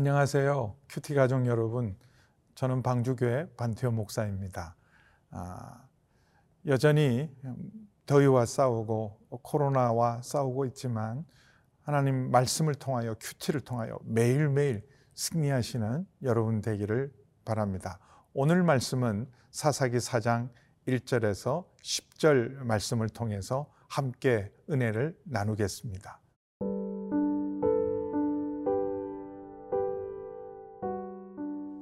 안녕하세요. 큐티 가족 여러분. 저는 방주교회 반태호 목사입니다. 아, 여전히 더위와 싸우고 코로나와 싸우고 있지만 하나님 말씀을 통하여 큐티를 통하여 매일매일 승리하시는 여러분 되기를 바랍니다. 오늘 말씀은 사사기 4장 1절에서 10절 말씀을 통해서 함께 은혜를 나누겠습니다.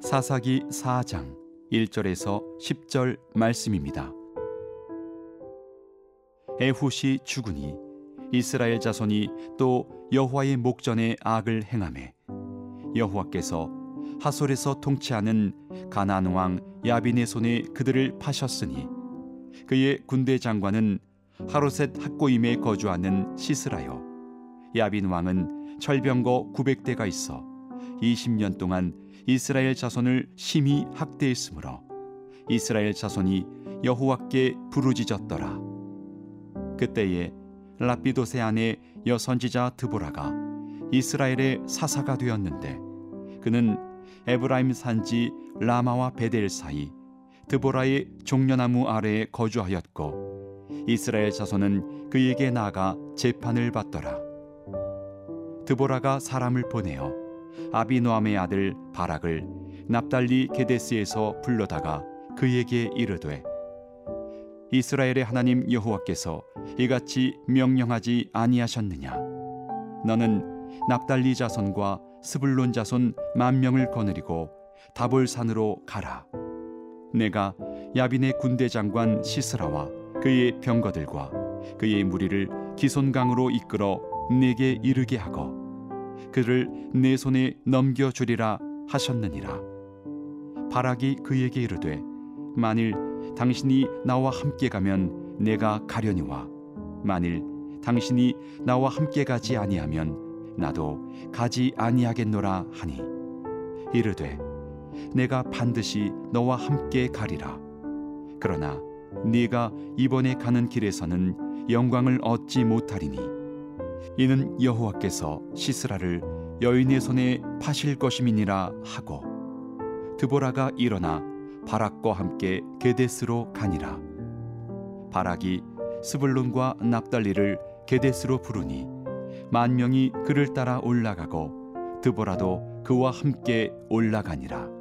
사사기 4장 1절에서 10절 말씀입니다. 에훗이 죽으니 이스라엘 자손이 또 여호와의 목전에 악을 행하매 여호와께서 하솔에서 통치하는 가나안 왕 야빈의 손에 그들을 파셨으니 그의 군대 장관은 하로셋 학고임에 거주하는 시스라요 야빈 왕은 철병거 900대가 있어 20년 동안 이스라엘 자손을 심히 학대했으므로 이스라엘 자손이 여호와께 부르짖었더라. 그때에 라피도세 아내 여선지자 드보라가 이스라엘의 사사가 되었는데 그는 에브라임 산지 라마와 베델 사이 드보라의 종려나무 아래에 거주하였고 이스라엘 자손은 그에게 나가 재판을 받더라. 드보라가 사람을 보내어 아비노함의 아들 바락을 납달리 게데스에서 불러다가 그에게 이르되 이스라엘의 하나님 여호와께서 이같이 명령하지 아니하셨느냐? 너는 납달리 자손과 스불론 자손 만 명을 거느리고 다볼산으로 가라. 내가 야빈의 군대 장관 시스라와 그의 병거들과 그의 무리를 기손강으로 이끌어 내게 이르게 하고 그를 내 손에 넘겨 주리라 하셨느니라. 바락이 그에게 이르되 만일 당신이 나와 함께 가면 내가 가려니와 만일 당신이 나와 함께 가지 아니하면 나도 가지 아니하겠노라 하니. 이르되 내가 반드시 너와 함께 가리라. 그러나 네가 이번에 가는 길에서는 영광을 얻지 못하리니 이는 여호와께서 시스라를 여인의 손에 파실 것임이니라 하고 드보라가 일어나 바락과 함께 게데스로 가니라. 바락이 스불론과 납달리를 게데스로 부르니 만 명이 그를 따라 올라가고 드보라도 그와 함께 올라가니라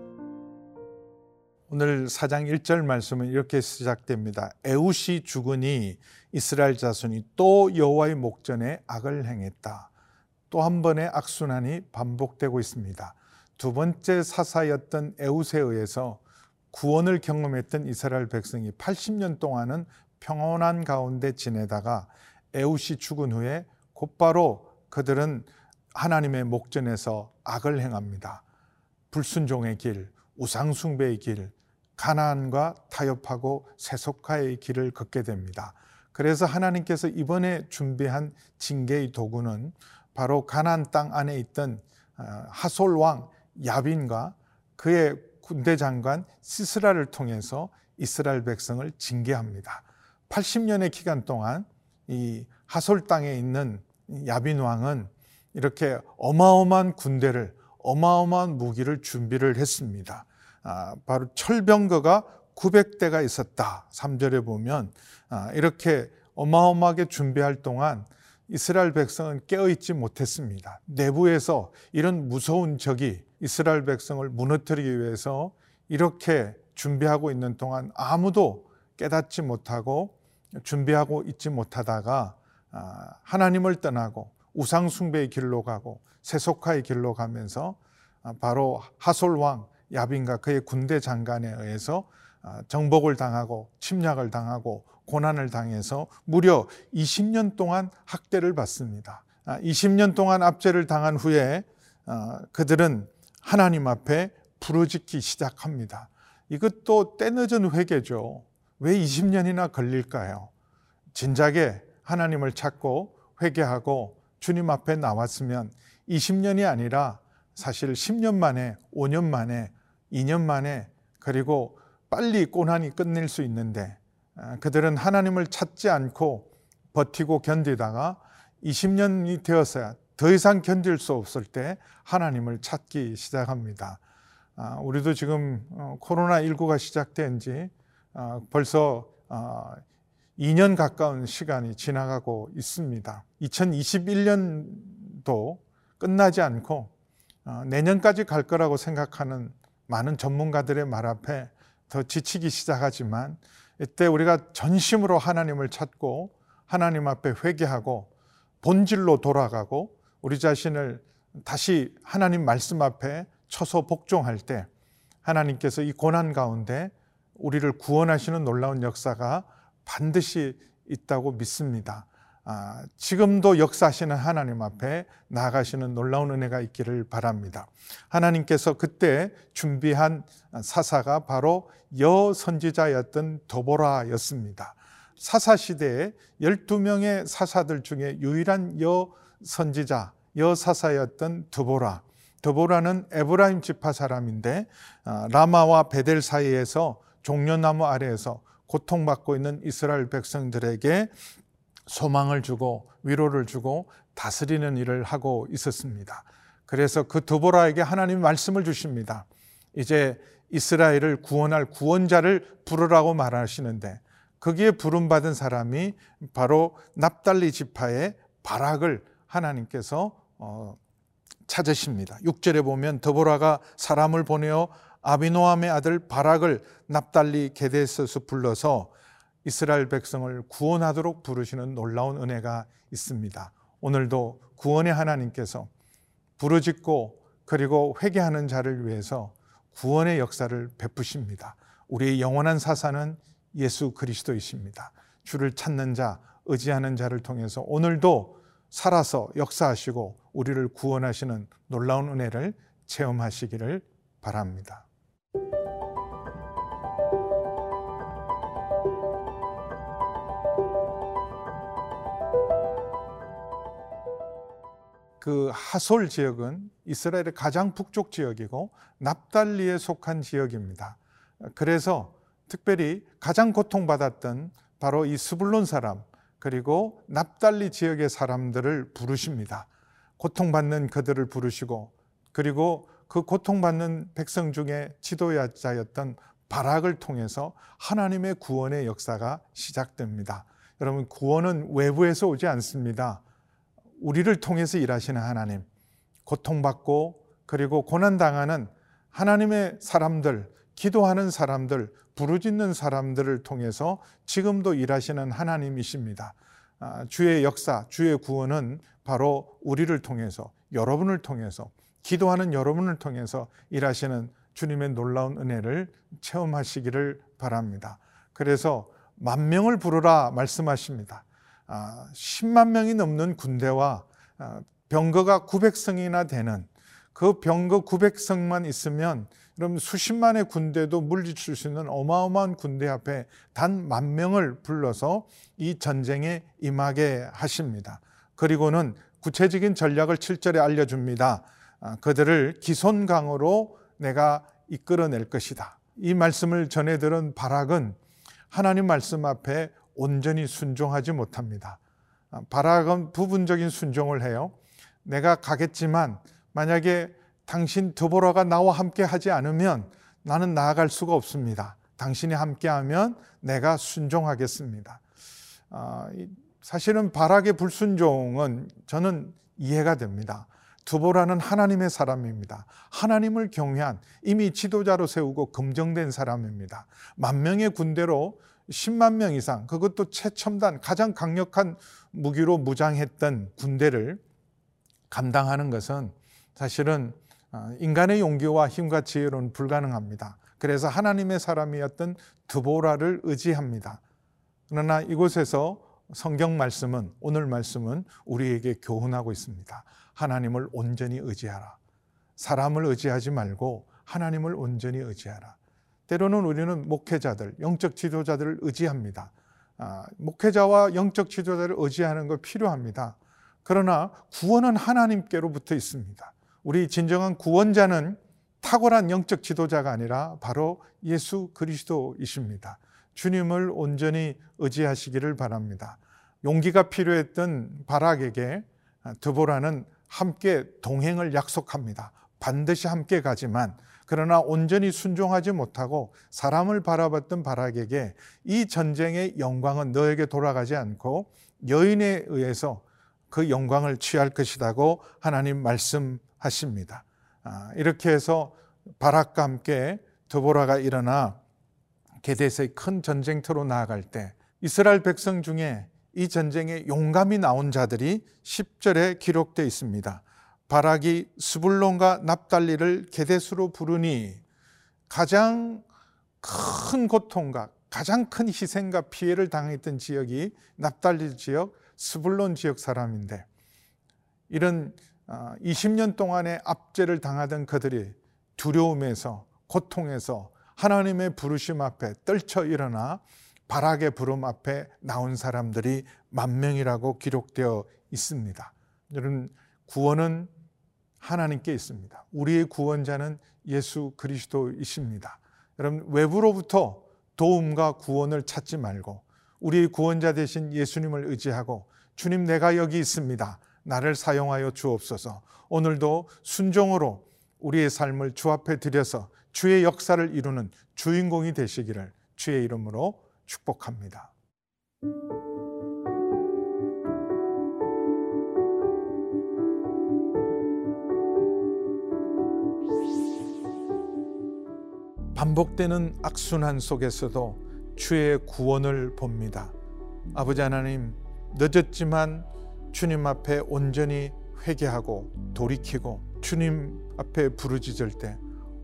오늘 4장 1절 말씀은 이렇게 시작됩니다. 에웃이 죽으니 이스라엘 자손이 또 여호와의 목전에 악을 행했다. 또 한 번의 악순환이 반복되고 있습니다. 두 번째 사사였던 에웃에 의해서 구원을 경험했던 이스라엘 백성이 80년 동안은 평온한 가운데 지내다가 에웃이 죽은 후에 곧바로 그들은 하나님의 목전에서 악을 행합니다. 불순종의 길, 우상숭배의 길, 가나안과 타협하고 세속화의 길을 걷게 됩니다. 그래서 하나님께서 이번에 준비한 징계의 도구는 바로 가나안 땅 안에 있던 어, 하솔 왕 야빈과 그의 군대 장관 시스라를 통해서 이스라엘 백성을 징계합니다. 80년의 기간 동안 이 하솔 땅에 있는 야빈 왕은 이렇게 어마어마한 군대를 어마어마한 무기를 준비를 했습니다. 아, 바로 철병거가 900대가 있었다. 3절에 보면 아, 이렇게 어마어마하게 준비할 동안 이스라엘 백성은 깨어있지 못했습니다. 내부에서 이런 무서운 적이 이스라엘 백성을 무너뜨리기 위해서 이렇게 준비하고 있는 동안 아무도 깨닫지 못하고 준비하고 있지 못하다가 아, 하나님을 떠나고 우상숭배의 길로 가고 세속화의 길로 가면서 바로 하솔 왕 야빈과 그의 군대 장관에 의해서 아, 정복을 당하고 침략을 당하고 고난을 당해서 무려 20년 동안 학대를 받습니다. 20년 아, 동안 압제를 당한 후에 아, 그들은 하나님 앞에 부르짖기 시작합니다. 이것도 때늦은 회개죠. 왜 20년이나 걸릴까요? 진작에 하나님을 찾고 회개하고 주님 앞에 나왔으면 20년이 아니라 사실 10년 만에, 5년 만에, 2년 만에 그리고 빨리 고난이 끝낼 수 있는데 아, 그들은 하나님을 찾지 않고 버티고 견디다가 20년이 되었어야 더 이상 견딜 수 없을 때 하나님을 찾기 시작합니다. 아, 우리도 지금 어, 코로나19가 시작된 지 아, 벌써 아, 2년 가까운 시간이 지나가고 있습니다. 2021년도 끝나지 않고 어, 내년까지 갈 거라고 생각하는 많은 전문가들의 말 앞에 더 지치기 시작하지만 이때 우리가 전심으로 하나님을 찾고 하나님 앞에 회개하고 본질로 돌아가고 우리 자신을 다시 하나님 말씀 앞에 처소 복종할 때 하나님께서 이 고난 가운데 우리를 구원하시는 놀라운 역사가 반드시 있다고 믿습니다. 아, 지금도 역사하시는 하나님 앞에 나아가시는 놀라운 은혜가 있기를 바랍니다. 하나님께서 그때 준비한 사사가 바로 여 선지자였던 도보라였습니다. 사사 시대에 12명의 사사들 중에 유일한 여 선지자, 여 사사였던 드보라. 드보라는 에브라임 지파 사람인데 아, 라마와 베델 사이에서 종려나무 아래에서 고통받고 있는 이스라엘 백성들에게 소망을 주고 위로를 주고 다스리는 일을 하고 있었습니다. 그래서 그 드보라에게 하나님 말씀을 주십니다. 이제 이스라엘을 구원할 구원자를 부르라고 말하시는데 거기에 부름 받은 사람이 바로 납달리 지파의 바락을 하나님께서 어, 찾으십니다. 6절에 보면 드보라가 사람을 보내어 아비노함의 아들 바락을 납달리 게데스에서 불러서 이스라엘 백성을 구원하도록 부르시는 놀라운 은혜가 있습니다. 오늘도 구원의 하나님께서 부르짖고 그리고 회개하는 자를 위해서 구원의 역사를 베푸십니다. 우리의 영원한 사사는 예수 그리스도이십니다. 주를 찾는 자, 의지하는 자를 통해서 오늘도 살아서 역사하시고 우리를 구원하시는 놀라운 은혜를 체험하시기를 바랍니다. 그 하솔 지역은 이스라엘의 가장 북쪽 지역이고 납달리에 속한 지역입니다. 그래서 특별히 가장 고통받았던 바로 이 스불론 사람 그리고 납달리 지역의 사람들을 부르십니다. 고통받는 그들을 부르시고 그리고 그 고통받는 백성 중에 지도자였던 바락을 통해서 하나님의 구원의 역사가 시작됩니다. 여러분 구원은 외부에서 오지 않습니다. 우리를 통해서 일하시는 하나님, 고통받고 그리고 고난당하는 하나님의 사람들, 기도하는 사람들, 부르짖는 사람들을 통해서 지금도 일하시는 하나님이십니다. 아, 주의 역사, 주의 구원은 바로 우리를 통해서, 여러분을 통해서, 기도하는 여러분을 통해서 일하시는 주님의 놀라운 은혜를 체험하시기를 바랍니다. 그래서 만 명을 부르라 말씀하십니다. 10만 아, 명이 넘는 군대와 아, 병거가 900성이나 되는 그 병거 900성만 있으면 그럼 수십만의 군대도 물리칠 수 있는 어마어마한 군대 앞에 단 만 명을 불러서 이 전쟁에 임하게 하십니다. 그리고는 구체적인 전략을 7절에 알려줍니다. 아, 그들을 기손강으로 내가 이끌어낼 것이다. 이 말씀을 전해 들은 바락은 하나님 말씀 앞에 온전히 순종하지 못합니다. 아, 바락은 부분적인 순종을 해요. 내가 가겠지만 만약에 당신 드보라가 나와 함께 하지 않으면 나는 나아갈 수가 없습니다. 당신이 함께하면 내가 순종하겠습니다. 아, 사실은 바락의 불순종은 저는 이해가 됩니다. 두보라는 하나님의 사람입니다. 하나님을 경외한 이미 지도자로 세우고 검정된 사람입니다. 만 명의 군대로 10만 명 이상, 그것도 최첨단, 가장 강력한 무기로 무장했던 군대를 감당하는 것은 사실은 어, 인간의 용기와 힘과 지혜로는 불가능합니다. 그래서 하나님의 사람이었던 드보라를 의지합니다. 그러나 이곳에서 성경 말씀은, 오늘 말씀은 우리에게 교훈하고 있습니다. 하나님을 온전히 의지하라. 사람을 의지하지 말고 하나님을 온전히 의지하라. 때로는 우리는 목회자들, 영적 지도자들을 의지합니다. 아, 목회자와 영적 지도자를 의지하는 거 필요합니다. 그러나 구원은 하나님께로부터 있습니다. 우리 진정한 구원자는 탁월한 영적 지도자가 아니라 바로 예수 그리스도이십니다. 주님을 온전히 의지하시기를 바랍니다. 용기가 필요했던 바락에게 드보라는 함께 동행을 약속합니다. 반드시 함께 가지만 그러나 온전히 순종하지 못하고 사람을 바라봤던 바락에게 이 전쟁의 영광은 너에게 돌아가지 않고 여인에 의해서 그 영광을 취할 것이라고 하나님 말씀하십니다. 아, 이렇게 해서 바락과 함께 드보라가 일어나 게데스의 큰 전쟁터로 나아갈 때 이스라엘 백성 중에 이 전쟁에 용감히 나온 자들이 10절에 기록되어 있습니다. 바락이 스불론과 납달리를 게데스로 부르니 가장 큰 고통과 가장 큰 희생과 피해를 당했던 지역이 납달리 지역, 스불론 지역 사람인데 이런 20년 어, 동안의 압제를 당하던 그들이 두려움에서 고통에서 하나님의 부르심 앞에 떨쳐 일어나 바락의 부름 앞에 나온 사람들이 만 명이라고 기록되어 있습니다. 여러분 구원은 하나님께 있습니다. 우리의 구원자는 예수 그리스도이십니다. 여러분 외부로부터 도움과 구원을 찾지 말고 우리의 구원자 되신 예수님을 의지하고 주님 내가 여기 있습니다. 나를 사용하여 주옵소서. 오늘도 순종으로 우리의 삶을 주 앞에 드려서 주의 역사를 이루는 주인공이 되시기를 주의 이름으로 축복합니다. 반복되는 악순환 속에서도 주의 구원을 봅니다. 아버지 하나님, 늦었지만 주님 앞에 온전히 회개하고 돌이키고 주님 앞에 부르짖을 때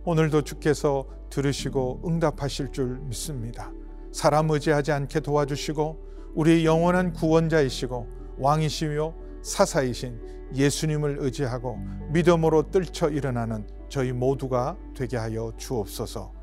오늘도 주께서 들으시고 응답하실 줄 믿습니다. 사람 의지하지 않게 도와주시고 우리 영원한 구원자이시고 왕이시며 사사이신 예수님을 의지하고 믿음으로 떨쳐 일어나는 저희 모두가 되게 하여 주옵소서.